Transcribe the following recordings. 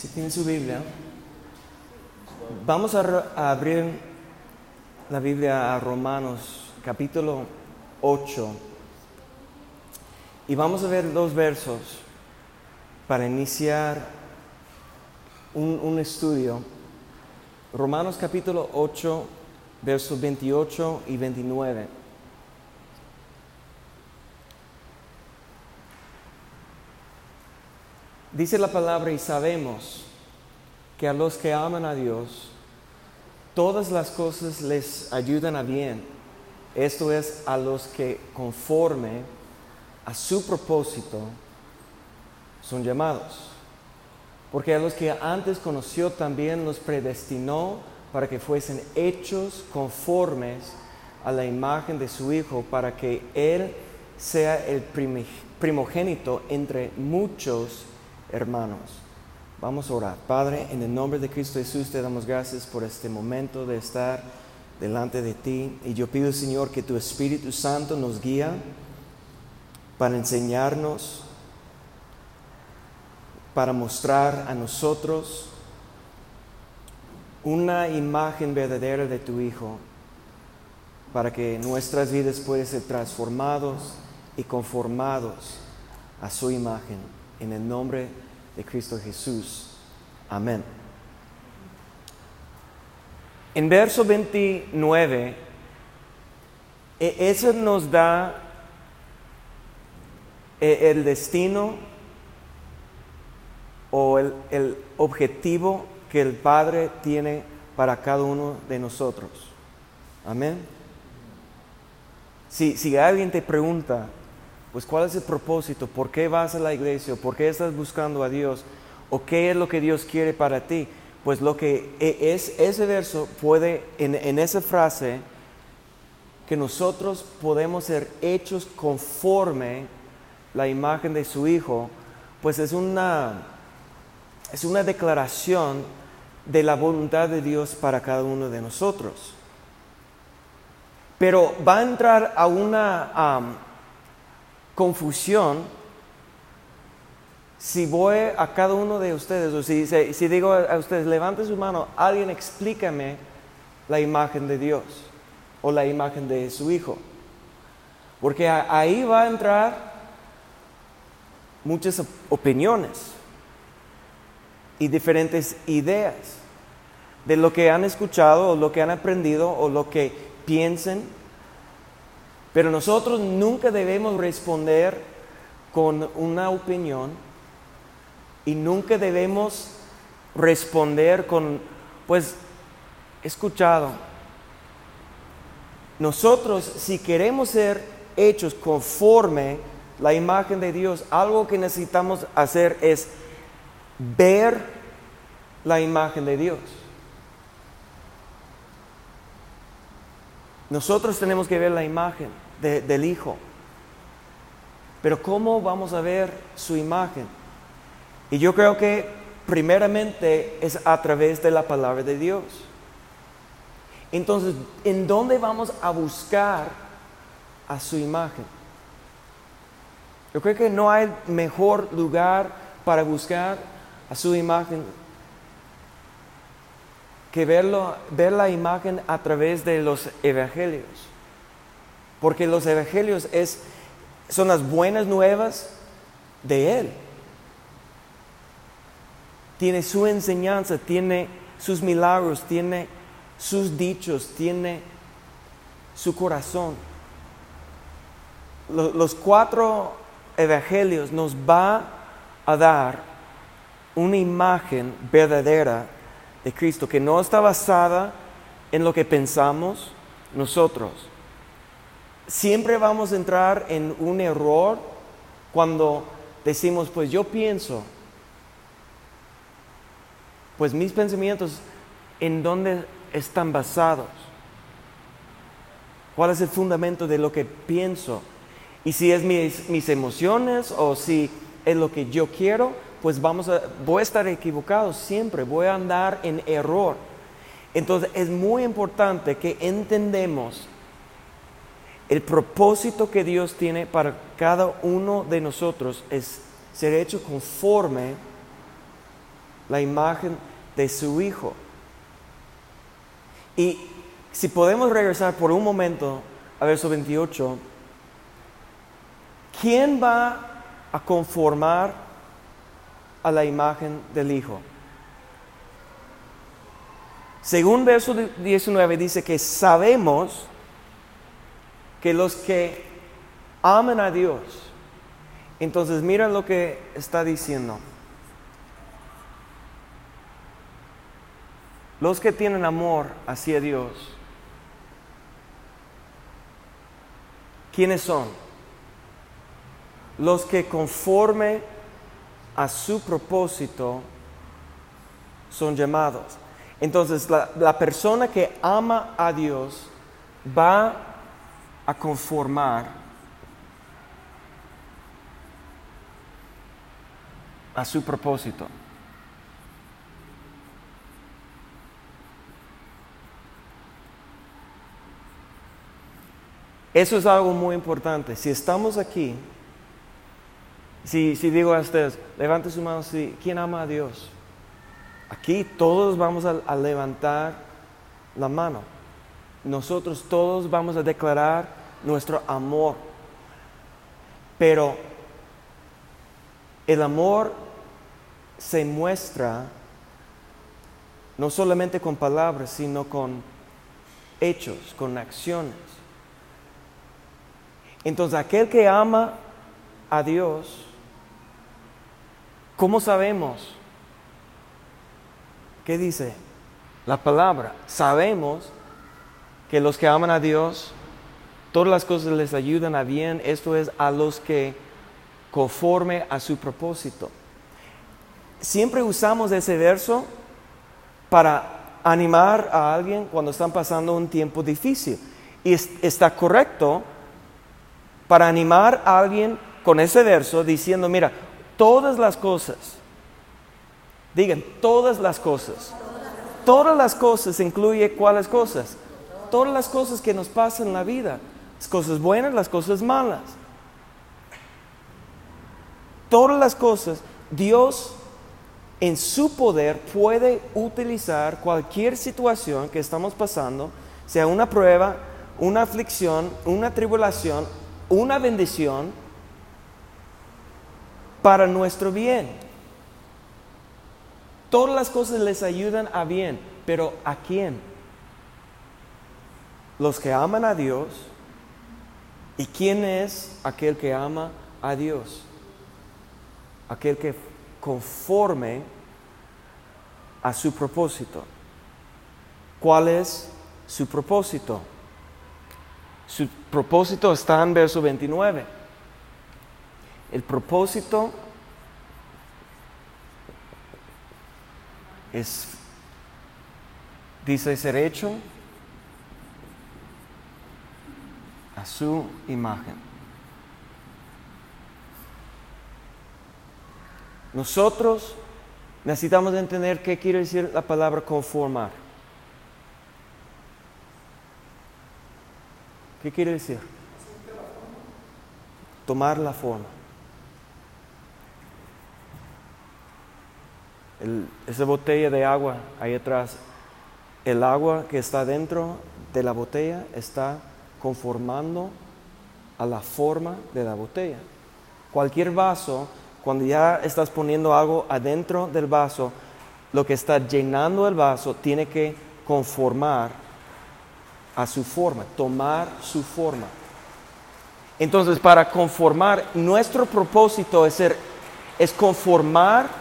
Si tiene su Biblia, vamos a, a abrir la Biblia a Romanos capítulo 8 y vamos a ver dos versos para iniciar un, un estudio. Romanos capítulo 8, versos 28 y 29. Dice la palabra y sabemos que a los que aman a Dios, todas las cosas les ayudan a bien. Esto es a los que conforme a su propósito son llamados. Porque a los que antes conoció también los predestinó para que fuesen hechos conformes a la imagen de su Hijo, para que Él sea el primogénito entre muchos hermanos. Vamos a orar. Padre, en el nombre de Cristo Jesús te damos gracias por este momento de estar delante de ti. Y yo pido, Señor, que tu Espíritu Santo nos guía para enseñarnos, para mostrar a nosotros una imagen verdadera de tu Hijo, para que nuestras vidas puedan ser transformados y conformados a su imagen. En el nombre de Cristo Jesús. Amén. En verso 29, e, eso nos da e, el destino o el, el, objetivo que el Padre tiene para cada uno de nosotros. Amén. Si, si alguien te pregunta, pues cuál es el propósito, por qué vas a la iglesia, por qué estás buscando a Dios, o qué es lo que Dios quiere para ti, pues lo que e, es ese verso puede, en, en esa frase, que nosotros podemos ser hechos conforme la imagen de su Hijo, pues es una, es una declaración de la voluntad de Dios para cada uno de nosotros. Pero va a entrar a una confusión si voy a cada uno de ustedes, o si, digo a ustedes, levante su mano, alguien explícame la imagen de Dios o la imagen de su Hijo. Porque ahí va a entrar muchas opiniones y diferentes ideas de lo que han escuchado o lo que han aprendido o lo que piensen. Pero nosotros nunca debemos responder con una opinión y nunca debemos responder con, pues, escuchado. Nosotros, si queremos ser hechos conforme la imagen de Dios, algo que necesitamos hacer es ver la imagen de Dios. Nosotros tenemos que ver la imagen de, del Hijo. Pero ¿cómo vamos a ver su imagen? Y yo creo que primeramente es a través de la palabra de Dios. Entonces, ¿en dónde vamos a buscar a su imagen? Yo creo que no hay mejor lugar para buscar a su imagen que verlo, ver la imagen a través de los evangelios. Porque los evangelios es, son las buenas nuevas de Él. Tiene su enseñanza, tiene sus milagros, tiene sus dichos, tiene su corazón. Los cuatro evangelios nos va a dar una imagen verdadera de Cristo que no está basada en lo que pensamos nosotros. Siempre vamos a entrar en un error cuando decimos, pues yo pienso, pues mis pensamientos, ¿en dónde están basados? ¿Cuál es el fundamento de lo que pienso? Y si es mis, mis emociones o si es lo que yo quiero, pues vamos a, voy a estar equivocado siempre, voy a andar en error. Entonces es muy importante que entendemos el propósito que Dios tiene para cada uno de nosotros es ser hecho conforme la imagen de su Hijo. Y si podemos regresar por un momento a verso 28, ¿quién va a conformar a la imagen del Hijo? Según verso 19 dice que sabemos que los que aman a Dios, entonces mira lo que está diciendo. Los que tienen amor hacia Dios, ¿quiénes son? Los que conforme a su propósito son llamados. Entonces la, la persona que ama a Dios va a conformar a su propósito. Eso es algo muy importante. Si estamos aquí, si, digo a ustedes, levante su mano, si, ¿quién ama a Dios? Aquí todos vamos a, levantar la mano. Nosotros todos vamos a declarar nuestro amor. Pero el amor se muestra no solamente con palabras, sino con hechos, con acciones. Entonces, aquel que ama a Dios, ¿cómo sabemos? ¿Qué dice? La palabra. Sabemos que los que aman a Dios, todas las cosas les ayudan a bien, esto es a los que conforme a su propósito. Siempre usamos ese verso para animar a alguien cuando están pasando un tiempo difícil. Y está correcto para animar a alguien con ese verso diciendo, mira, todas las cosas, digan, todas las cosas, todas las cosas incluye cuáles cosas, todas las cosas que nos pasan en la vida, las cosas buenas, las cosas malas, todas las cosas, Dios en su poder puede utilizar cualquier situación que estamos pasando, sea una prueba, una aflicción, una tribulación, una bendición para nuestro bien. Todas las cosas les ayudan a bien, pero ¿a quién? Los que aman a Dios. ¿Y quién es aquel que ama a Dios? Aquel que conforme a su propósito. ¿Cuál es su propósito? Su propósito está en verso 29. El propósito es, dice, ser hecho a su imagen. Nosotros necesitamos entender qué quiere decir la palabra conformar. ¿Qué quiere decir? Tomar la forma. Esa botella de agua ahí atrás, el agua que está dentro de la botella está conformando a la forma de la botella. Cualquier vaso, cuando ya estás poniendo algo adentro del vaso, lo que está llenando el vaso tiene que conformar a su forma, tomar su forma. Entonces, para conformar, nuestro propósito es, ser, es conformar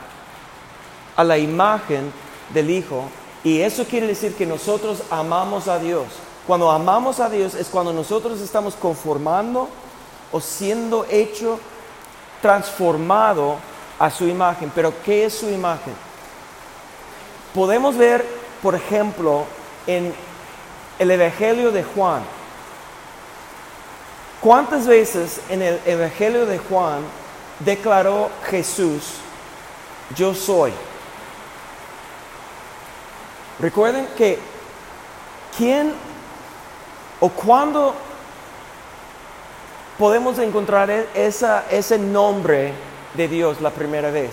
a la imagen del Hijo. Y eso quiere decir que nosotros amamos a Dios. Cuando amamos a Dios es cuando nosotros estamos conformando o siendo hecho, transformado a su imagen. Pero ¿qué es su imagen? Podemos ver, por ejemplo, en el Evangelio de Juan. ¿Cuántas veces en el Evangelio de Juan declaró Jesús, yo soy? Recuerden que quién o cuándo podemos encontrar e-, ese nombre de Dios la primera vez.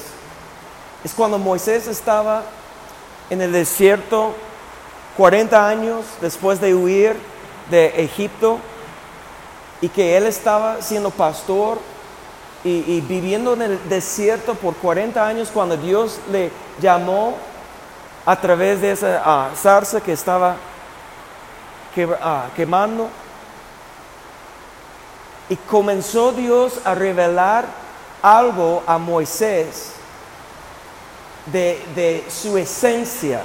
es cuando Moisés estaba en el desierto 40 años después de huir de Egipto y que él estaba siendo pastor y, viviendo en el desierto por 40 años cuando Dios le llamó a través de esa ah, zarza que estaba ah, quemando. Y comenzó Dios a revelar algo a Moisés de, su esencia,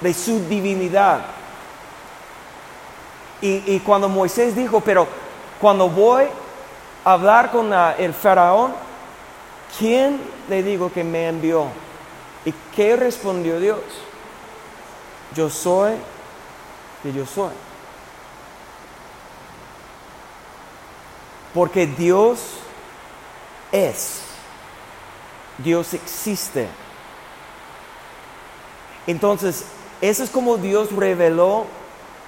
de su divinidad. Y, cuando Moisés dijo, pero cuando voy hablar con el faraón, ¿quién le digo que me envió? ¿Y qué respondió Dios? Yo soy que yo soy. Porque Dios es. Dios existe. Entonces, eso es como Dios reveló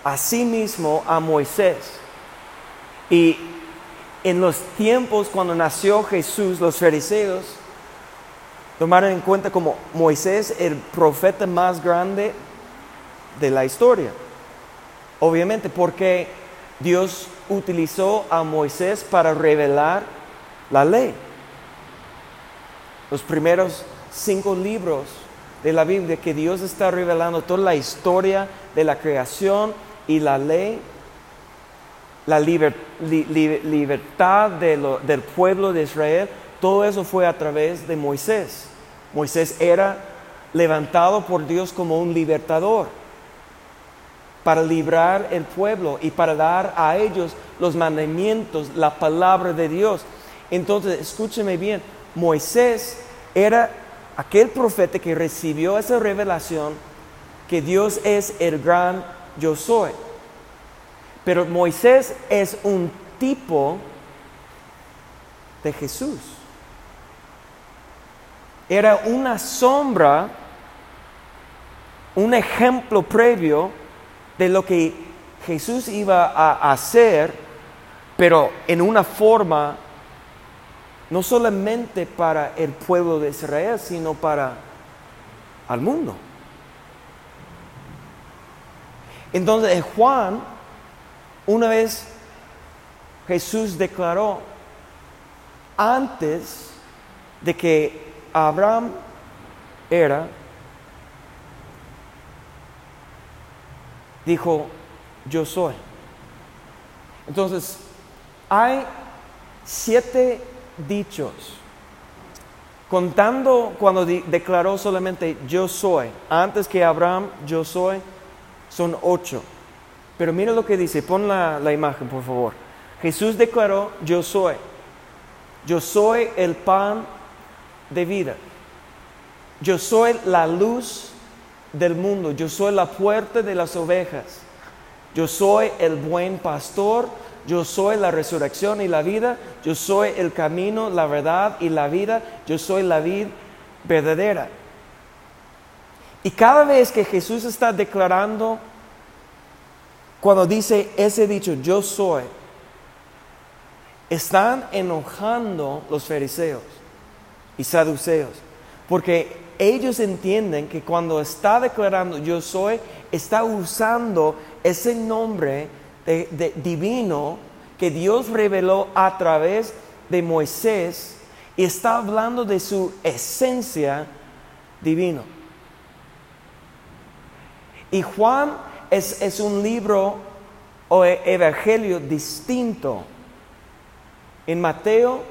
a sí mismo a Moisés. Y en los tiempos cuando nació Jesús, los fariseos tomaron en cuenta como Moisés el profeta más grande de la historia. Obviamente porque Dios utilizó a Moisés para revelar la ley. Los primeros cinco libros de la Biblia que Dios está revelando toda la historia de la creación y la ley la libertad del pueblo de Israel, todo eso fue a través de Moisés. Moisés era levantado por Dios como un libertador para librar el pueblo y para dar a ellos los mandamientos, la palabra de Dios. Entonces, escúcheme bien, Moisés era aquel profeta que recibió esa revelación que Dios es el gran yo soy. Pero Moisés es un tipo de Jesús. Era una sombra, un ejemplo previo de lo que Jesús iba a hacer, pero en una forma no solamente para el pueblo de Israel, sino para el mundo. Entonces Juan una vez Jesús declaró, antes de que Abraham era, dijo, yo soy. Entonces, hay siete dichos, contando cuando declaró solamente yo soy, antes que Abraham yo soy, son ocho. Pero mira lo que dice, pon la, imagen por favor. Jesús declaró, yo soy. Yo soy el pan de vida. Yo soy la luz del mundo. Yo soy la puerta de las ovejas. Yo soy el buen pastor. Yo soy la resurrección y la vida. Yo soy el camino, la verdad y la vida. Yo soy la vida verdadera. Y cada vez que Jesús está declarando cuando dice ese dicho, yo soy, están enojando los fariseos y saduceos, porque ellos entienden que cuando está declarando yo soy, está usando ese nombre divino que Dios reveló a través de Moisés y está hablando de su esencia divino. Y Juan es, un libro o e, evangelio distinto. En Mateo,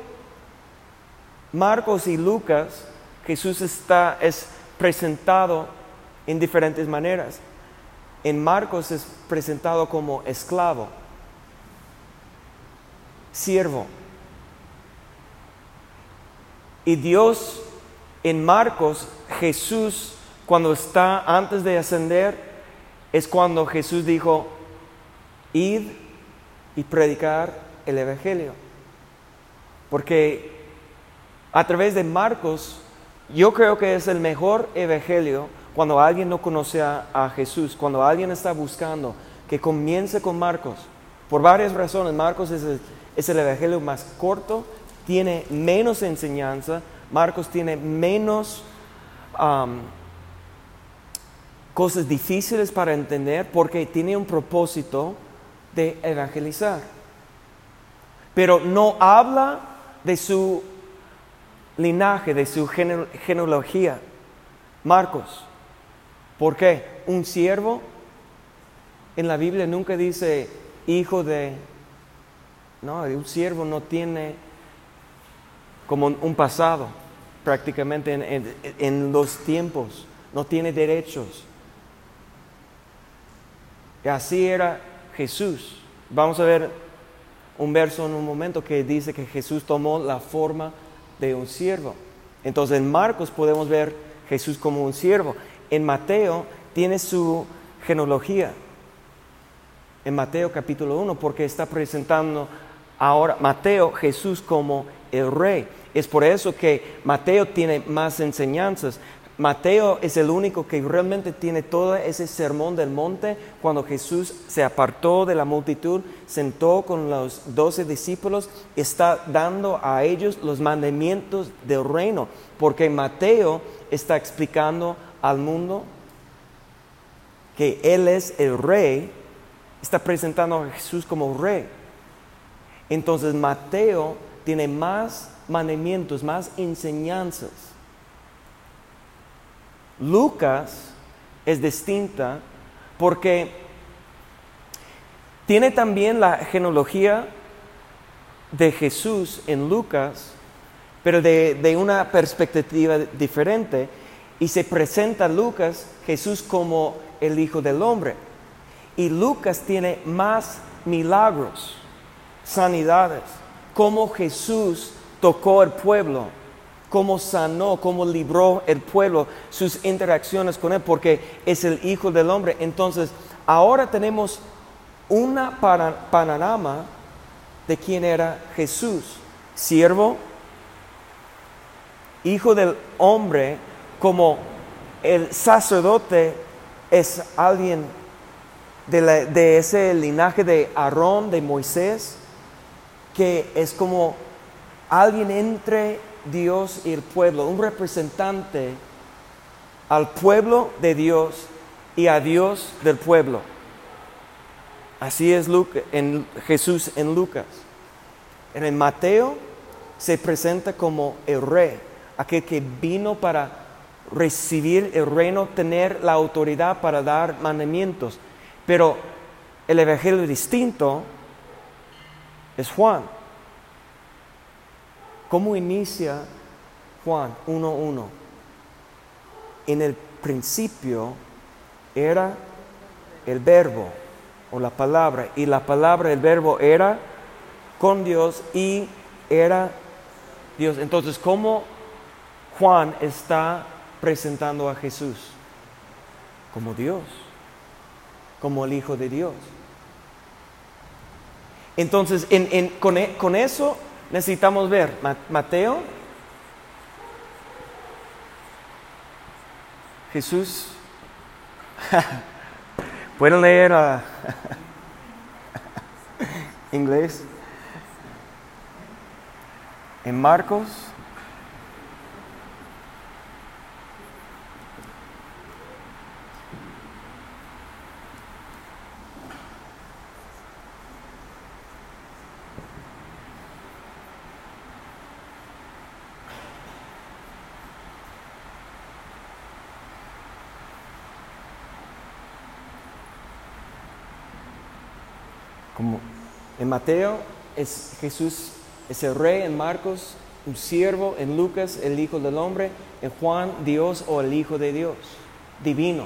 Marcos y Lucas, Jesús está, es presentado en diferentes maneras. En Marcos es presentado como esclavo, siervo. Y Dios, en Marcos, Jesús, cuando está antes de ascender, es cuando Jesús dijo, id y predicar el Evangelio. Porque a través de Marcos, yo creo que es el mejor Evangelio cuando alguien no conoce a, Jesús, cuando alguien está buscando, que comience con Marcos. Por varias razones, Marcos es el, Evangelio más corto, tiene menos enseñanza, Marcos tiene menos cosas difíciles para entender porque tiene un propósito de evangelizar. Pero no habla de su linaje, de su genealogía. Marcos, ¿por qué? Un siervo en la Biblia nunca dice hijo de... No, un siervo no tiene como un pasado prácticamente en, los tiempos, no tiene derechos. Y así era Jesús. Vamos a ver un verso en un momento que dice que Jesús tomó la forma un siervo. Entonces en Marcos podemos ver Jesús como un siervo. En Mateo tiene su genealogía. En Mateo capítulo 1, porque está presentando ahora Mateo Jesús como el rey. Es por eso que Mateo tiene más enseñanzas. Mateo es el único que realmente tiene todo ese sermón del monte. Cuando Jesús se apartó de la multitud, sentó con los doce discípulos, está dando a ellos los mandamientos del reino, porque Mateo está explicando al mundo que Él es el rey, está presentando a Jesús como rey. Entonces Mateo tiene más mandamientos, más enseñanzas Lucas es distinta porque tiene también la genealogía de Jesús en Lucas, pero de, una perspectiva diferente. Y se presenta Lucas, Jesús como el Hijo del Hombre. Y Lucas tiene más milagros, sanidades, como Jesús tocó el pueblo cómo sanó, cómo libró el pueblo, sus interacciones con él, porque es el Hijo del Hombre. Entonces, ahora tenemos una panorama de quién era Jesús, siervo, Hijo del Hombre, como el sacerdote es alguien de, de ese linaje de Aarón, de Moisés, que es como alguien entre Dios y el pueblo, un representante al pueblo de Dios y a Dios del pueblo. Así es en Jesús en Lucas. En Mateo se presenta como el rey, aquel que vino para recibir el reino, tener la autoridad para dar mandamientos. Pero el evangelio distinto es Juan. ¿Cómo inicia Juan 1.1? En el principio era el verbo o la palabra y la palabra, el verbo era con Dios y era Dios. Entonces, ¿cómo Juan está presentando a Jesús? Como Dios, como el Hijo de Dios. Entonces, con, e, con eso necesitamos ver Mateo, Jesús. ¿Pueden leer uh, inglés? En Marcos Como en Mateo es Jesús es el rey, en Marcos un siervo, en Lucas el Hijo del Hombre, en Juan Dios o el Hijo de Dios, divino.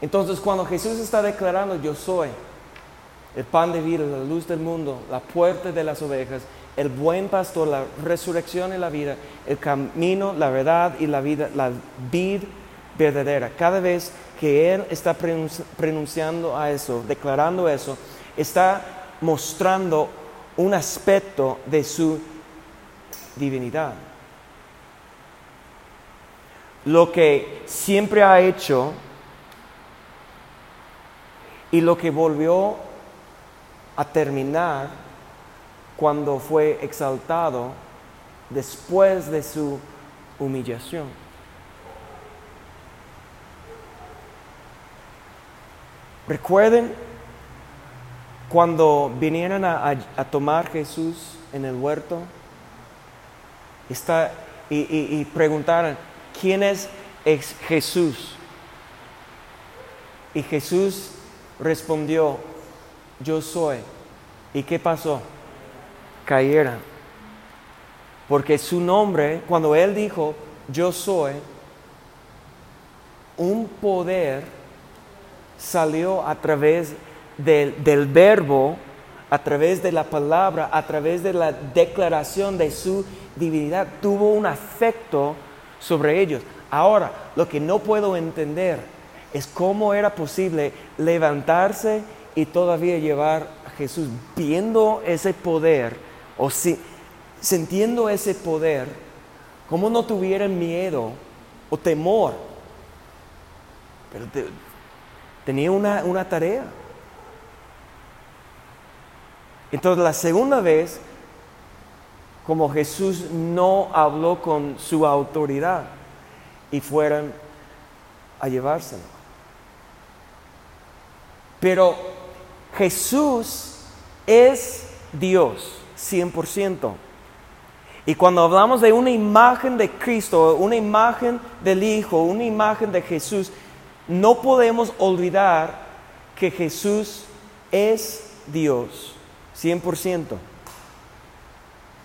Entonces cuando Jesús está declarando yo soy el pan de vida, la luz del mundo, la puerta de las ovejas, el buen pastor, la resurrección y la vida, el camino, la verdad y la vida, la vida verdadera. Cada vez que Él está pronunciando a eso, declarando eso, está mostrando un aspecto de su divinidad. Lo que siempre ha hecho y lo que volvió a terminar cuando fue exaltado después de su humillación. Recuerden cuando vinieron a, tomar Jesús en el huerto está, y, y, preguntaron, ¿quién es Jesús? Y Jesús respondió, yo soy. ¿Y qué pasó? Cayeron. Porque su nombre, cuando él dijo, yo soy, un poder salió a través del, verbo, a través de la palabra, a través de la declaración de su divinidad, tuvo un afecto sobre ellos. Ahora, lo que no puedo entender es cómo era posible levantarse y todavía llevar a Jesús viendo ese poder o si, sintiendo ese poder, cómo no tuvieran miedo o temor. Pero tenía una, una tarea. Entonces la segunda vez, como Jesús no habló con su autoridad y fueron a llevárselo. Pero Jesús es Dios, 100%. Y cuando hablamos de una imagen de Cristo, una imagen del Hijo, una imagen de Jesús, no podemos olvidar que Jesús es Dios, 100%.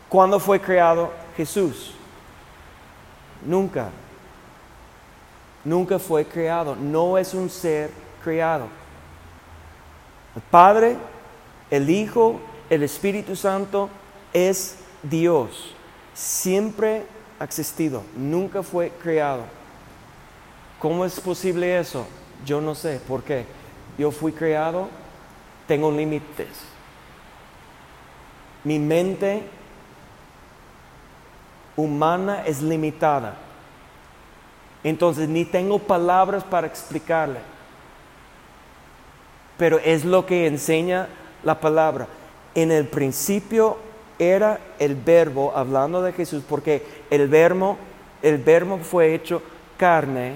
¿Cuándo fue creado Jesús? Nunca. Nunca fue creado. No es un ser creado. El Padre, el Hijo, el Espíritu Santo es Dios. Siempre ha existido. Nunca fue creado. ¿Cómo es posible eso? Yo no sé. ¿Por qué? Yo fui creado, tengo límites. Mi mente humana es limitada. Entonces ni tengo palabras para explicarle. Pero es lo que enseña la palabra. En el principio era el verbo, hablando de Jesús, porque el verbo, el verbo fue hecho carne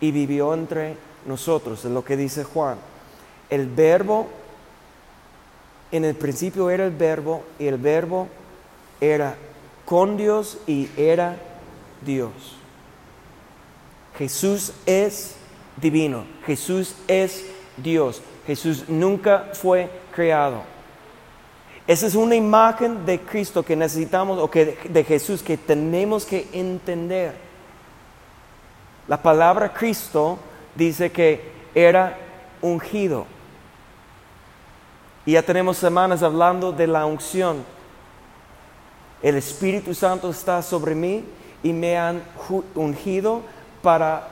y vivió entre nosotros, es lo que dice Juan. El verbo, en el principio era el verbo y el verbo era con Dios y era Dios. Jesús es divino, Jesús es Dios, Jesús nunca fue creado. Esa es una imagen de Cristo que necesitamos, o que de Jesús que tenemos que entender. La palabra Cristo dice que era ungido. Y ya tenemos semanas hablando de la unción. El Espíritu Santo está sobre mí y me han ungido para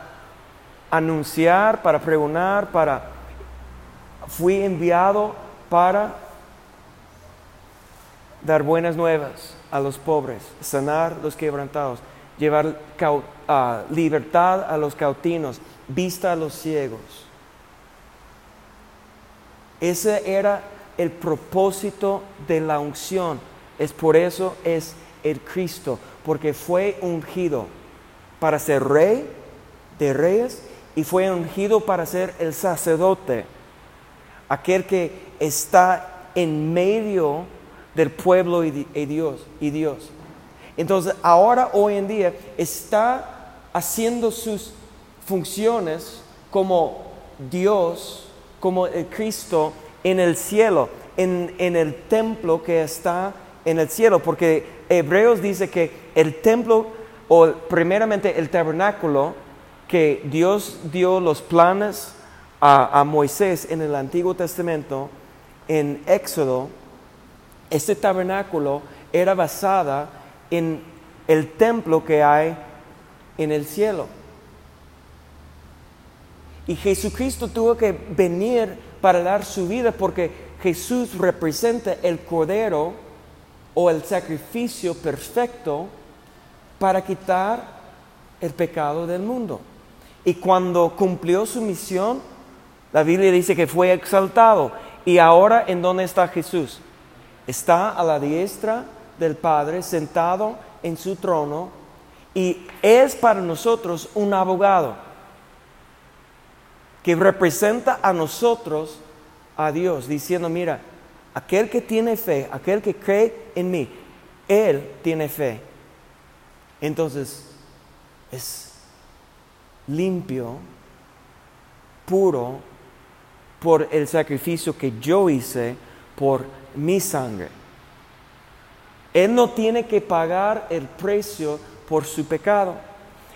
anunciar, para pregonar, para... Fui enviado para dar buenas nuevas a los pobres, sanar los quebrantados, llevar libertad a los cautinos, vista a los ciegos. Ese era el propósito de la unción. Es por eso es el Cristo, porque fue ungido para ser rey de reyes y fue ungido para ser el sacerdote, aquel que está en medio del pueblo y, Dios, y Dios. Entonces, ahora, hoy en día, está haciendo sus funciones como Dios, como el Cristo en el cielo, en, en el templo que está en el cielo, porque Hebreos dice que el templo, o primeramente el tabernáculo, que Dios dio los planes a, a, Moisés en el Antiguo Testamento, en Éxodo, este tabernáculo era basada en el templo que hay en el cielo. Y Jesucristo tuvo que venir para dar su vida porque Jesús representa el cordero o el sacrificio perfecto para quitar el pecado del mundo. Y cuando cumplió su misión, la Biblia dice que fue exaltado. Y ahora, ¿en dónde está Jesús? Está a la diestra del Padre, sentado en su trono y es para nosotros un abogado que representa a nosotros a Dios, diciendo, mira, aquel que tiene fe, aquel que cree en mí, él tiene fe. Entonces, es limpio, puro, por el sacrificio que yo hice por mi sangre. Él no tiene que pagar el precio por su pecado.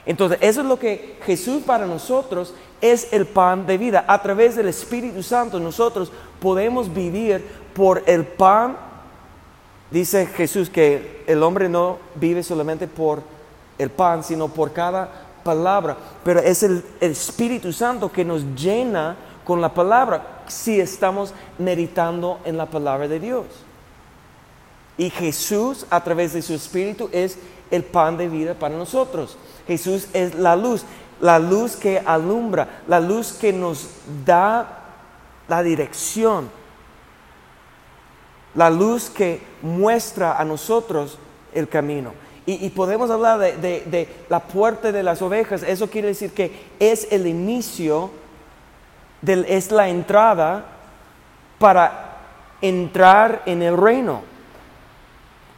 Entonces, eso es lo que Jesús para nosotros es el pan de vida. A través del Espíritu Santo nosotros podemos vivir por el pan. Dice Jesús que el hombre no vive solamente por el pan, sino por cada palabra. Pero es el, Espíritu Santo que nos llena con la palabra si estamos meditando en la palabra de Dios. Y Jesús a través de su Espíritu es el pan de vida para nosotros. Jesús es la luz, la luz que alumbra, la luz que nos da la dirección, la luz que muestra a nosotros el camino. Y, podemos hablar de, de, la puerta de las ovejas, eso quiere decir que es el inicio, del, es la entrada para entrar en el reino.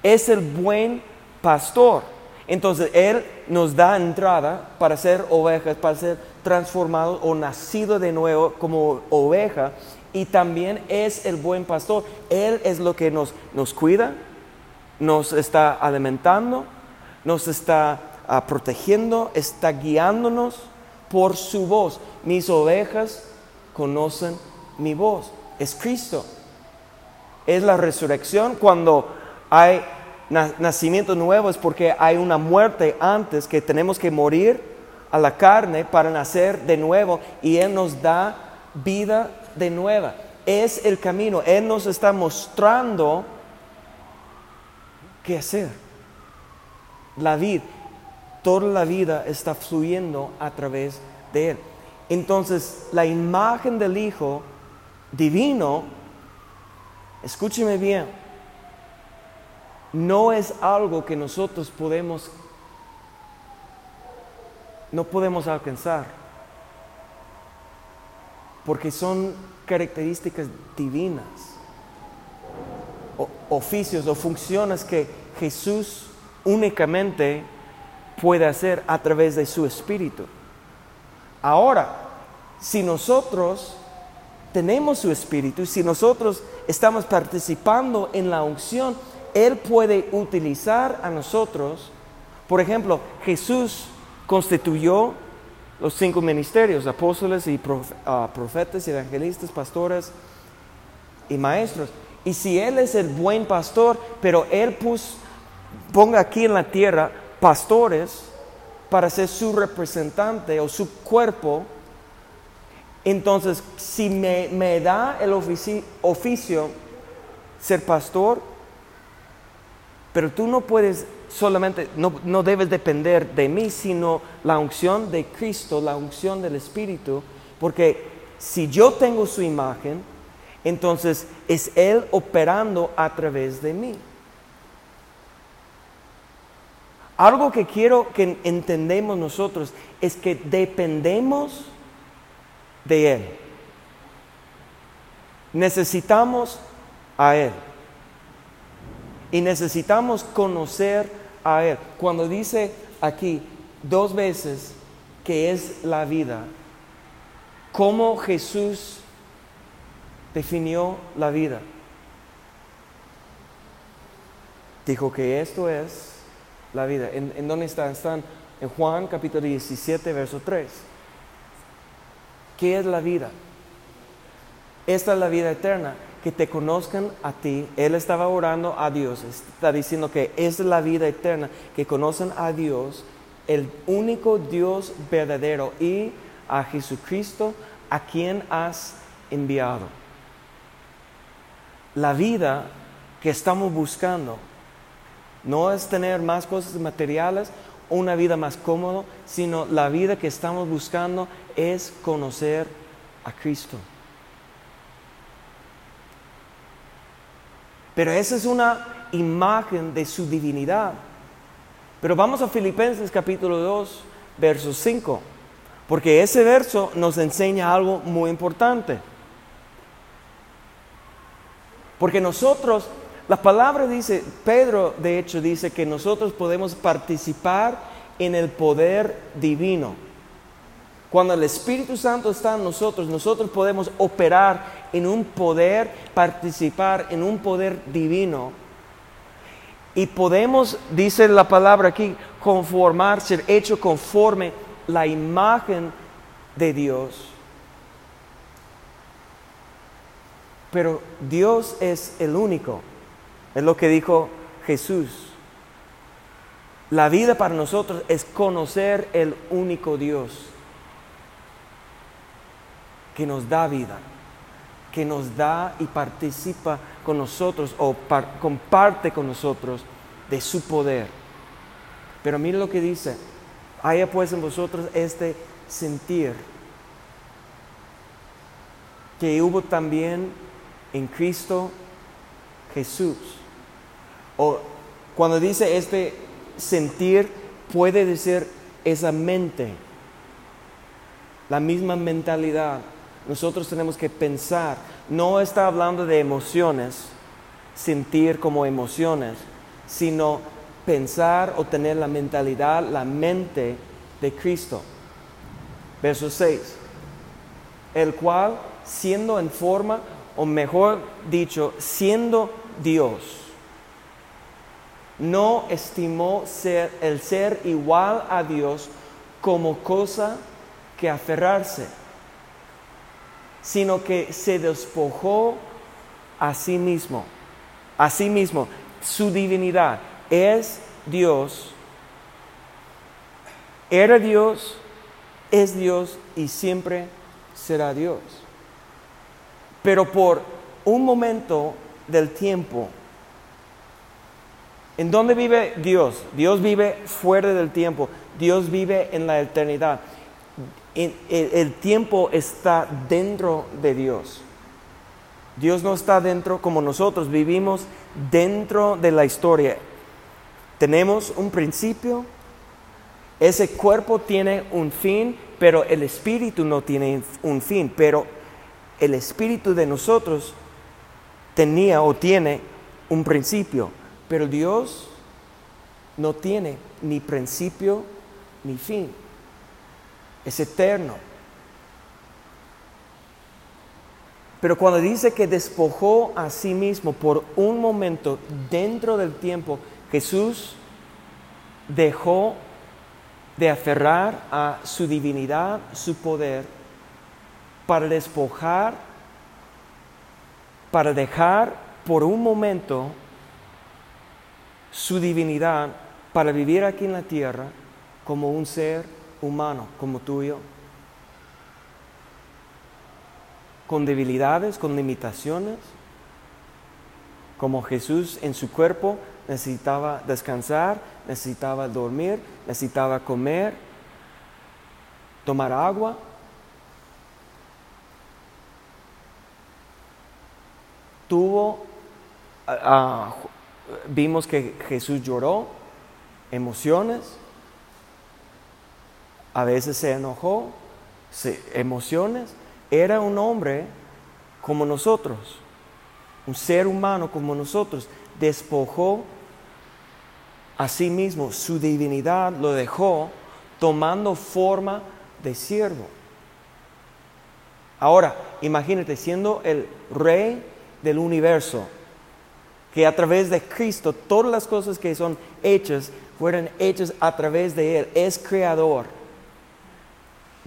Es el buen pastor. Entonces Él nos da entrada para ser ovejas, para ser transformados o nacido de nuevo como oveja. Y también es el buen pastor. Él es lo que nos, nos cuida, nos está alimentando, nos está ah, protegiendo, está guiándonos por su voz. Mis ovejas conocen mi voz. Es Cristo. Es la resurrección cuando hay nacimiento nuevo es porque hay una muerte antes que tenemos que morir a la carne para nacer de nuevo y Él nos da vida de nueva. Es el camino. Él nos está mostrando qué hacer. La vida, toda la vida está fluyendo a través de Él. Entonces, la imagen del Hijo divino, escúcheme bien, no es algo que nosotros podemos, no podemos alcanzar, porque son características divinas, oficios o funciones que Jesús únicamente puede hacer a través de su espíritu. Ahora, si nosotros tenemos su espíritu, si nosotros estamos participando en la unción, él puede utilizar a nosotros. Por ejemplo, Jesús constituyó los cinco ministerios, apóstoles y ah, profetas, evangelistas, pastores y maestros. Y si Él es el buen pastor, pero Él ponga aquí en la tierra pastores para ser su representante o su cuerpo, entonces si me, da el oficio ser pastor, pero tú no puedes solamente, no, debes depender de mí, sino la unción de Cristo, la unción del Espíritu, porque si yo tengo su imagen, entonces es Él operando a través de mí. Algo que quiero que entendemos nosotros es que dependemos de Él. Necesitamos a Él. Y necesitamos conocer a Él. Cuando dice aquí dos veces que es la vida, ¿cómo Jesús definió la vida? Dijo que esto es la vida. ¿En, dónde están? Están en Juan capítulo 17, verso 3. ¿Qué es la vida? Esta es la vida eterna que te conozcan a ti. Él estaba orando a Dios, está diciendo que es la vida eterna, que conocen a Dios, el único Dios verdadero y a Jesucristo a quien has enviado. La vida que estamos buscando no es tener más cosas materiales, una vida más cómoda, sino la vida que estamos buscando es conocer a Cristo. Pero esa es una imagen de su divinidad. Pero vamos a Filipenses capítulo 2, verso 5, porque ese verso nos enseña algo muy importante. Porque nosotros, la palabra dice, Pedro de hecho dice que nosotros podemos participar en el poder divino. Cuando el Espíritu Santo está en nosotros, nosotros podemos operar en un poder, participar en un poder divino. Y podemos, dice la palabra aquí, conformar, ser hecho conforme la imagen de Dios. Pero Dios es el único, es lo que dijo Jesús. La vida para nosotros es conocer el único Dios que nos da vida, que nos da y participa con nosotros o comparte con nosotros de su poder. Pero mire lo que dice, haya pues en vosotros este sentir que hubo también en Cristo Jesús. O cuando dice este sentir, puede decir esa mente, la misma mentalidad. Nosotros tenemos que pensar, no está hablando de emociones, sentir como emociones, sino pensar o tener la mentalidad, la mente de Cristo. Verso 6. El cual, siendo en forma o mejor dicho, siendo Dios, no estimó ser, el ser igual a Dios como cosa que aferrarse, sino que se despojó a sí mismo, a sí mismo, su divinidad. Es Dios, era Dios, es Dios y siempre será Dios. Pero por un momento del tiempo, ¿en dónde vive Dios? Dios vive fuera del tiempo, Dios vive en la eternidad. El, tiempo está dentro de Dios. Dios no está dentro como nosotros, vivimos dentro de la historia. Tenemos un principio, ese cuerpo tiene un fin, pero el espíritu no tiene un fin, pero el espíritu de nosotros tenía o tiene un principio, pero Dios no tiene ni principio ni fin. Es eterno. Pero cuando dice que despojó a sí mismo por un momento dentro del tiempo, Jesús dejó de aferrar a su divinidad, su poder, para despojar, para dejar por un momento su divinidad para vivir aquí en la tierra como un ser humano, como tuyo, con debilidades, con limitaciones, como Jesús en su cuerpo necesitaba descansar, necesitaba dormir, necesitaba comer, tomar agua, tuvo, vimos que Jesús lloró, emociones, a veces se enojó, emociones, era un hombre como nosotros, un ser humano como nosotros, despojó a sí mismo, su divinidad lo dejó tomando forma de siervo. Ahora, imagínate, siendo el rey del universo, que a través de Cristo todas las cosas que son hechas fueron hechas a través de Él. Es creador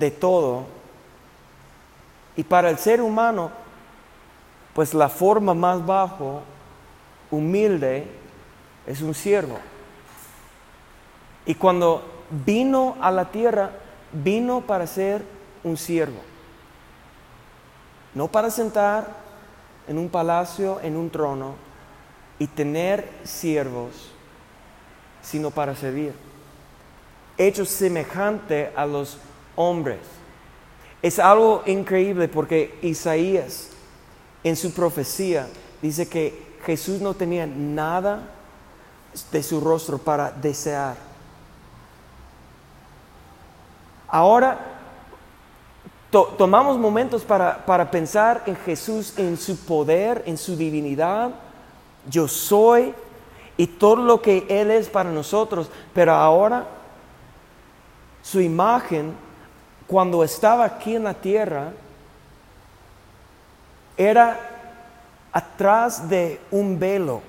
de todo. Y para el ser humano, pues la forma más bajo, humilde, es un siervo. Y cuando vino a la tierra, vino para ser un siervo. No para sentar en un palacio, en un trono, y tener siervos, sino para servir. Hecho semejante a los hombres. Es algo increíble porque Isaías en su profecía dice que Jesús no tenía nada de su rostro para desear. Ahora to- tomamos momentos para, para pensar en Jesús, en su poder, en su divinidad. Yo soy y todo lo que Él es para nosotros. Pero ahora su imagen, cuando estaba aquí en la tierra, era atrás de un velo.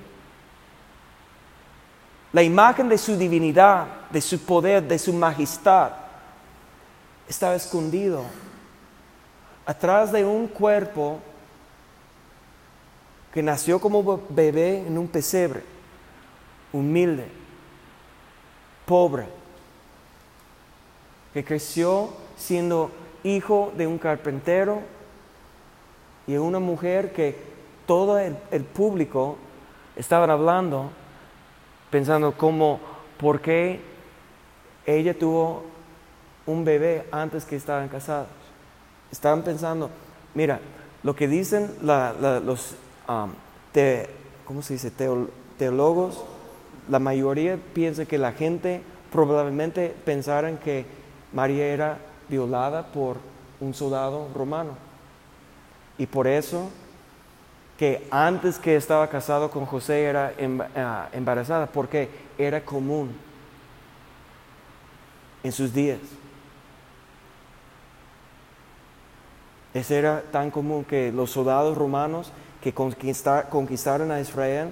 La imagen de su divinidad, de su poder, de su majestad, estaba escondido atrás de un cuerpo que nació como bebé en un pesebre, humilde, pobre, que creció siendo hijo de un carpintero y de una mujer que todo el, público estaban hablando, pensando cómo, por qué ella tuvo un bebé antes que estaban casados. Estaban pensando, mira, lo que dicen los, um, te- ¿cómo se dice? Teólogos, la mayoría piensa que la gente probablemente pensaran que María era violada por un soldado romano. Y por eso que antes que estaba casado con José era emba- ah, embarazada, porque era común en sus días. Ese era tan común que los soldados romanos que conquista- conquistaron a Israel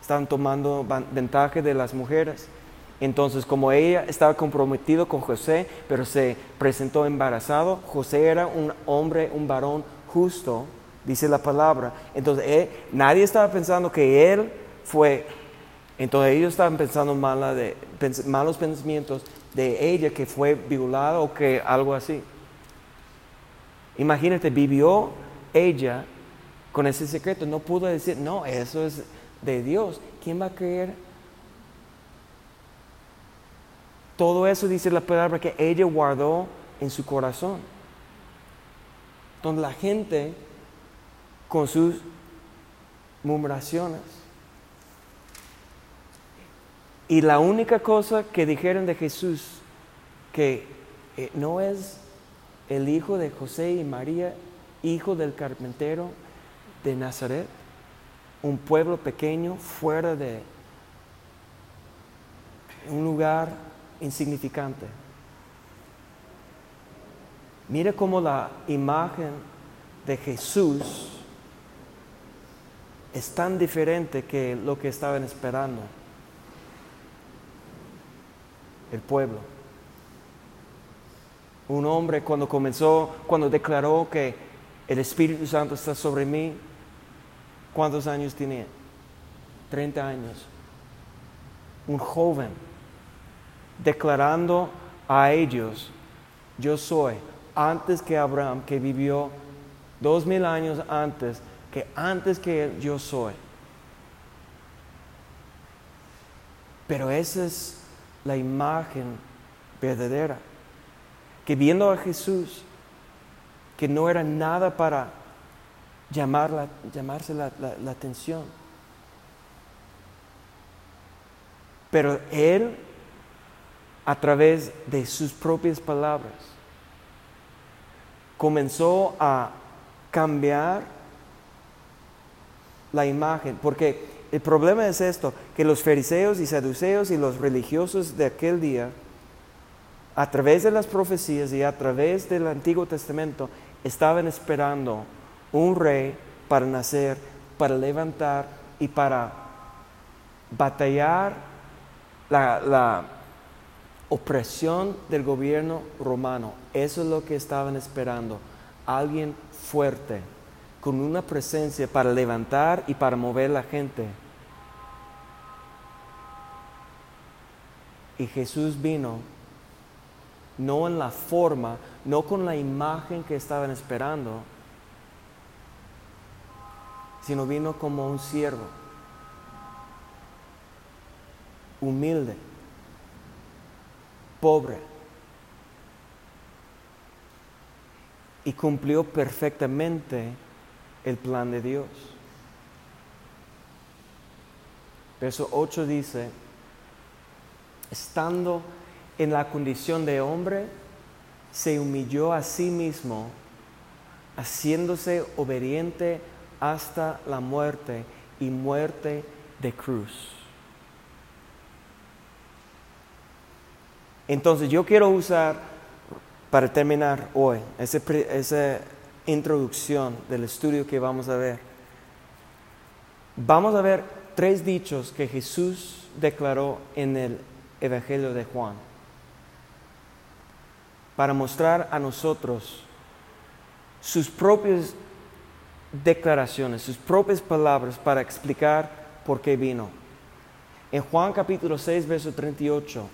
estaban tomando ventaja de las mujeres. Entonces, como ella estaba comprometido con José, pero se presentó embarazado, José era un hombre, un varón justo, dice la palabra. Entonces, él- nadie estaba pensando que él fue, entonces ellos estaban pensando malos pensamientos de ella que fue violada o que algo así. Imagínate, vivió ella con ese secreto. No pudo decir, no, eso es de Dios. ¿Quién va a creer? Todo eso dice la palabra que ella guardó en su corazón. Donde la gente, con sus murmuraciones, y la única cosa que dijeron de Jesús, que eh, no es el hijo de José y María, hijo del carpintero de Nazaret, un pueblo pequeño fuera de un lugar insignificante. Mira cómo la imagen de Jesús es tan diferente que lo que estaban esperando el pueblo. Un hombre cuando comenzó, cuando declaró que el Espíritu Santo está sobre mí, ¿cuántos años tenía? 30 años. Un joven declarando a ellos, yo soy, antes que Abraham, que vivió dos mil años antes, que antes que él, yo soy. Pero esa es la imagen verdadera. Que viendo a Jesús, que no era nada para llamar la- llamarse la, la- la atención. Pero Él, a través de sus propias palabras, comenzó a cambiar la imagen, porque el problema es esto, que los fariseos y saduceos y los religiosos de aquel día, a través de las profecías y a través del Antiguo Testamento, estaban esperando un rey para nacer, para levantar y para batallar la, la opresión del gobierno romano. Eso es lo que estaban esperando. Alguien fuerte, con una presencia para levantar y para mover la gente. Y Jesús vino no en la forma, no con la imagen que estaban esperando, sino vino como un siervo, humilde, pobre, y cumplió perfectamente el plan de Dios. Verso 8 dice, estando en la condición de hombre, se humilló a sí mismo, haciéndose obediente hasta la muerte y muerte de cruz. Entonces yo quiero usar, para terminar hoy, esa introducción del estudio que vamos a ver. Vamos a ver tres dichos que Jesús declaró en el Evangelio de Juan para mostrar a nosotros sus propias declaraciones, sus propias palabras para explicar por qué vino. En Juan capítulo 6, verso 38,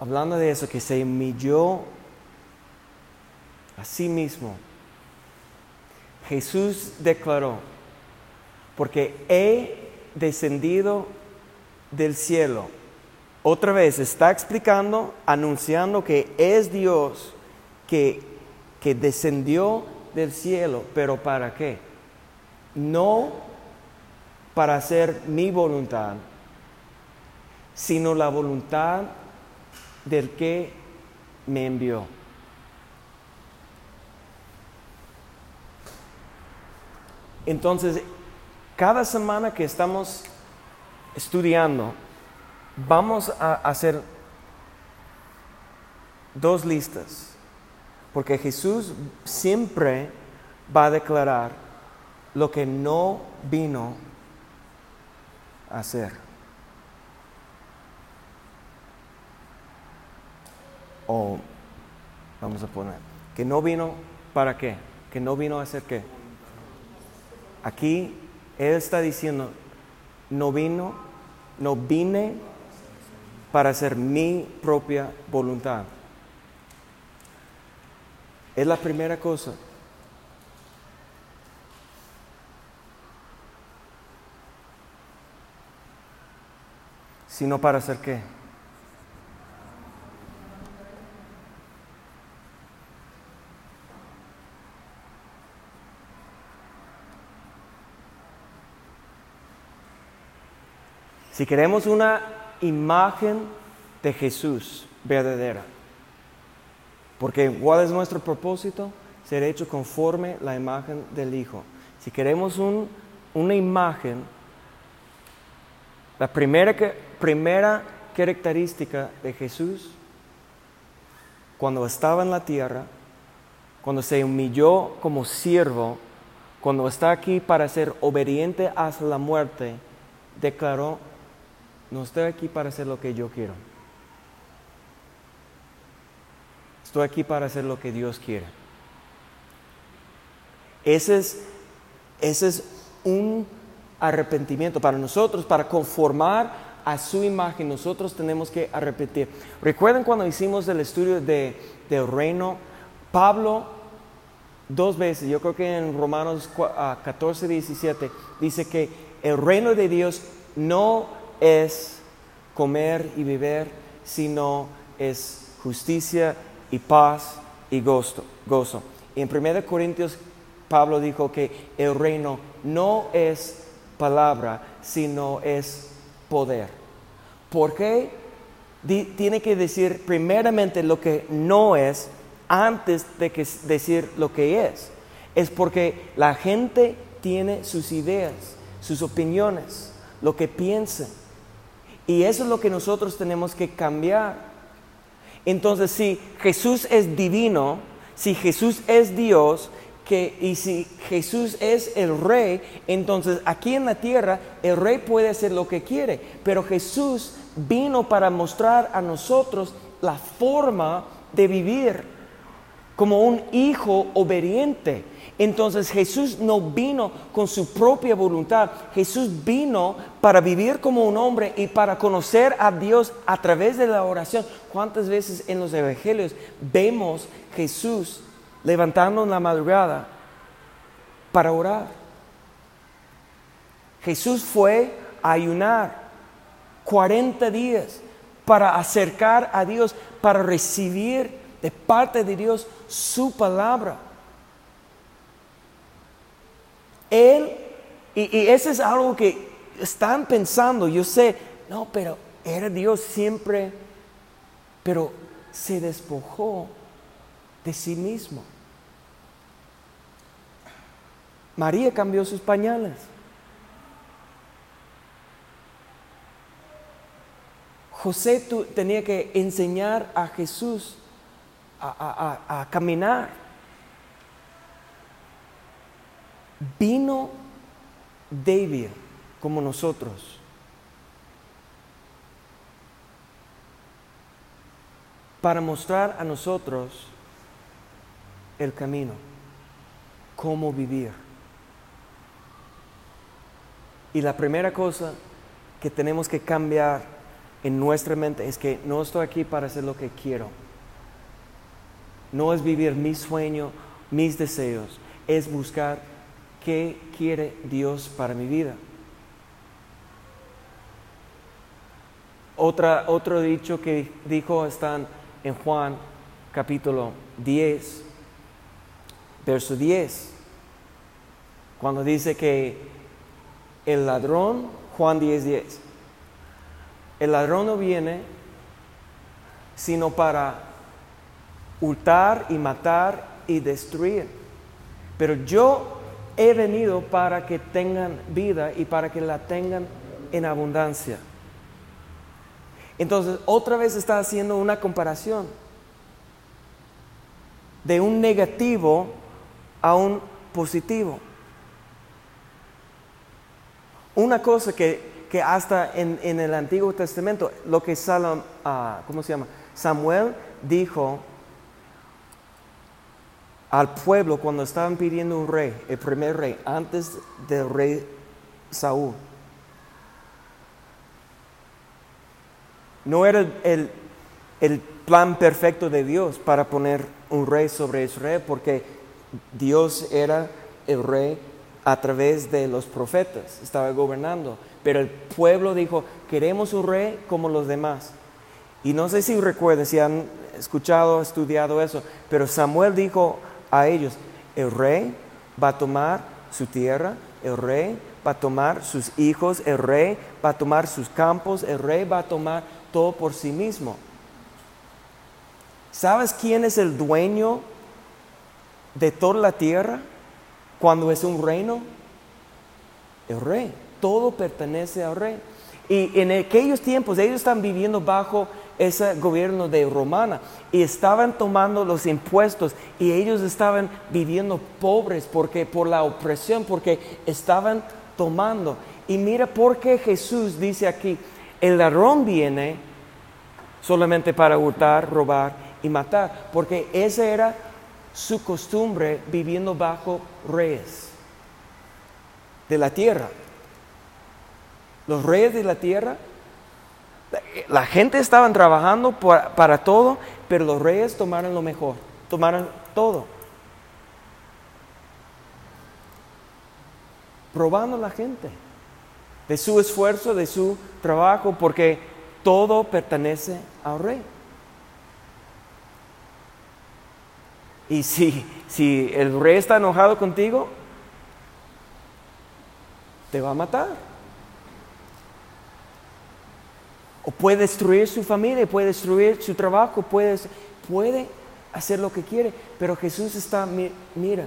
hablando de eso, que se humilló a sí mismo, Jesús declaró, porque he descendido del cielo. Otra vez está explicando, anunciando que es Dios que, que descendió del cielo, pero ¿para qué? No para hacer mi voluntad, sino la voluntad del que me envió. Entonces, cada semana que estamos estudiando, vamos a hacer dos listas, porque Jesús siempre va a declarar lo que no vino a hacer. O vamos a poner, que no vino para qué, que no vino a hacer qué. Aquí Él está diciendo, no vino, no vine para hacer mi propia voluntad. Es la primera cosa. Sino para hacer qué? Si queremos una imagen de Jesús verdadera, porque ¿cuál es nuestro propósito? Ser hecho conforme la imagen del Hijo. Si queremos una imagen, la primera, primera característica de Jesús, cuando estaba en la tierra, cuando se humilló como siervo, cuando está aquí para ser obediente hasta la muerte, declaró no estoy aquí para hacer lo que yo quiero. Estoy aquí para hacer lo que Dios quiere. Ese es, ese es un arrepentimiento para nosotros, para conformar a su imagen. Nosotros tenemos que arrepentir. Recuerden cuando hicimos el estudio de, del reino, Pablo dos veces, yo creo que en Romanos 14, 17, dice que el reino de Dios no es comer y beber, sino es justicia y paz y gozo. gozo. Y en 1 Corintios Pablo dijo que el reino no es palabra, sino es poder. ¿Por qué tiene que decir primeramente lo que no es antes de que decir lo que es? Es porque la gente tiene sus ideas, sus opiniones, lo que piensa. Y eso es lo que nosotros tenemos que cambiar. Entonces, si Jesús es divino, si Jesús es Dios, que, y si Jesús es el rey, entonces aquí en la tierra el rey puede hacer lo que quiere, pero Jesús vino para mostrar a nosotros la forma de vivir como un hijo obediente. Entonces Jesús no vino con su propia voluntad, Jesús vino para vivir como un hombre y para conocer a Dios a través de la oración. ¿Cuántas veces en los evangelios vemos Jesús levantando en la madrugada para orar? Jesús fue a ayunar 40 días para acercar a Dios, para recibir de parte de Dios su palabra. Él, y, eso es algo que están pensando, yo sé, no, pero era Dios siempre, pero se despojó de sí mismo. María cambió sus pañales. José tenía que enseñar a Jesús a, caminar. Vino débil como nosotros. Para mostrar a nosotros el camino, cómo vivir. Y la primera cosa que tenemos que cambiar en nuestra mente es que no estoy aquí para hacer lo que quiero. No es vivir mi sueño, mis deseos, es buscar qué quiere Dios para mi vida. Otra, otro dicho que dijo están en Juan capítulo 10, verso 10, cuando dice que el ladrón, Juan 10, 10, el ladrón no viene sino para hurtar y matar y destruir. Pero yo he venido para que tengan vida y para que la tengan en abundancia. Entonces, otra vez está haciendo una comparación de un negativo a un positivo. Una cosa que, hasta en, el Antiguo Testamento, lo que Salam, ah, ¿cómo se llama? Samuel dijo al pueblo cuando estaban pidiendo un rey, el primer rey, antes del rey Saúl. No era el, el plan perfecto de Dios para poner un rey sobre Israel, porque Dios era el rey a través de los profetas, estaba gobernando. Pero el pueblo dijo, queremos un rey como los demás. Y no sé si recuerden, si han escuchado, estudiado eso, pero Samuel dijo a ellos, el rey va a tomar su tierra, el rey va a tomar sus hijos, el rey va a tomar sus campos, el rey va a tomar todo por sí mismo. ¿Sabes quién es el dueño de toda la tierra cuando es un reino? El rey. Todo pertenece al rey. Y en aquellos tiempos ellos están viviendo bajo ese gobierno de Romana y estaban tomando los impuestos y ellos estaban viviendo pobres porque por la opresión, porque estaban tomando. Y mira por qué Jesús dice aquí, el ladrón viene solamente para hurtar, robar y matar, porque esa era su costumbre viviendo bajo reyes de la tierra. Los reyes de la tierra, la gente estaban trabajando para, todo, pero los reyes tomaron lo mejor, tomaron todo. Probando la gente de su esfuerzo, de su trabajo, porque todo pertenece al rey. Y si, si el rey está enojado contigo, te va a matar. O puede destruir su familia, puede destruir su trabajo, puede, puede hacer lo que quiere. Pero Jesús está, mira,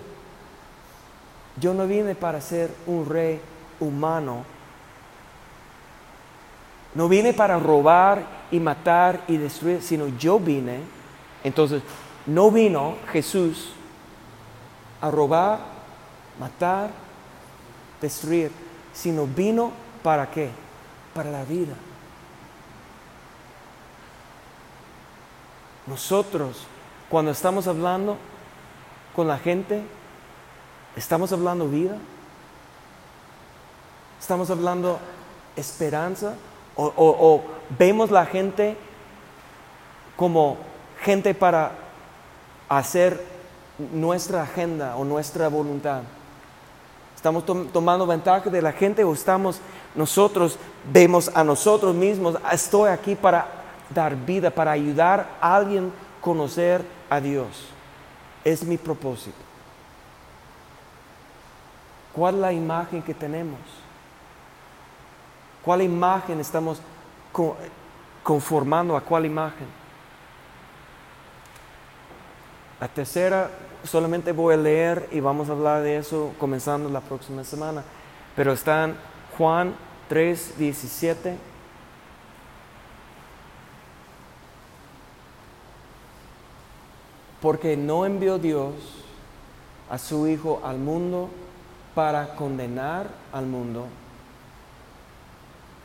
yo no vine para ser un rey humano. No vine para robar y matar y destruir, sino yo vine. Entonces, no vino Jesús a robar, matar, destruir, sino vino para qué? Para la vida. Nosotros, cuando estamos hablando con la gente, estamos hablando vida, estamos hablando esperanza, o, vemos la gente como gente para hacer nuestra agenda o nuestra voluntad. Estamos tomando ventaja de la gente o estamos nosotros, vemos a nosotros mismos, estoy aquí para dar vida, para ayudar a alguien a conocer a Dios. Es mi propósito. ¿Cuál es la imagen que tenemos? ¿Cuál imagen estamos conformando a cuál imagen. La tercera, solamente voy a leer y vamos a hablar de eso comenzando la próxima semana, pero está en Juan 3, 17. Porque no envió Dios a su Hijo al mundo para condenar al mundo,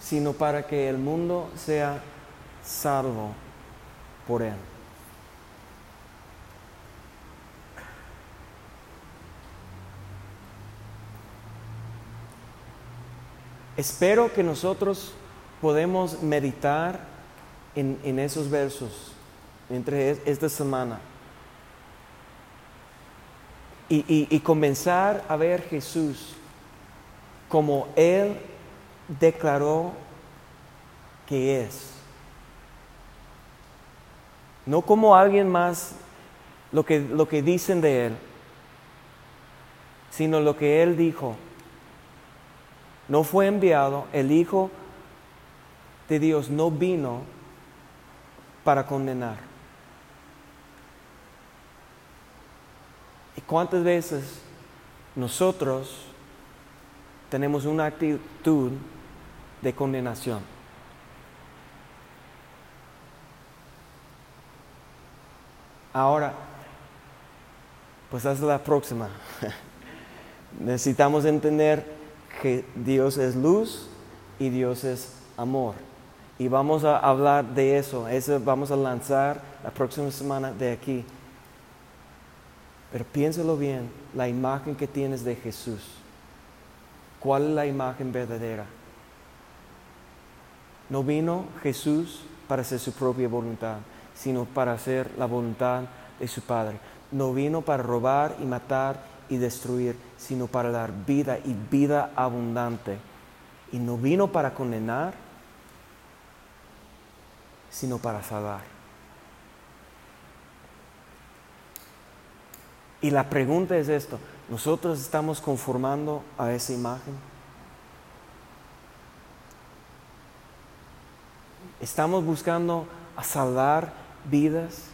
sino para que el mundo sea salvo por él. Espero que nosotros podemos meditar en, esos versos entre esta semana y, comenzar a ver Jesús como Él declaró que es. No como alguien más lo que, lo que dicen de Él, sino lo que Él dijo. No fue enviado, el Hijo de Dios no vino para condenar ¿Y cuántas veces nosotros tenemos una actitud de condenación? Ahora, pues hasta la próxima. Necesitamos entender que Dios es luz y Dios es amor. Y vamos a hablar de eso. Eso vamos a lanzar la próxima semana de aquí. Pero piénsalo bien, la imagen que tienes de Jesús. ¿Cuál es la imagen verdadera? No vino Jesús para hacer su propia voluntad, sino para hacer la voluntad de su Padre. No vino para robar y matar y destruir, sino para dar vida y vida abundante. Y no vino para condenar, sino para salvar. Y la pregunta es esto, ¿nosotros estamos conformando a esa imagen? ¿Estamos buscando salvar vidas?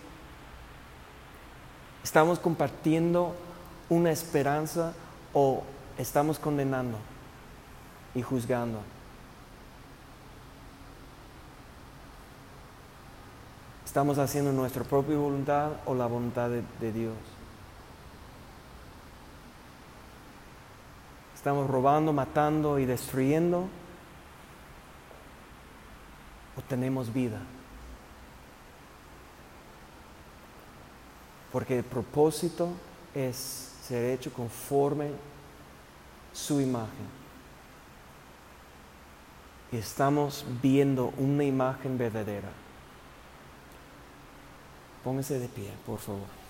¿Estamos compartiendo una esperanza o estamos condenando y juzgando? ¿Estamos haciendo nuestra propia voluntad o la voluntad de Dios? Estamos robando, matando y destruyendo. O tenemos vida. Porque el propósito es ser hecho conforme su imagen. Y estamos viendo una imagen verdadera. Póngase de pie, por favor.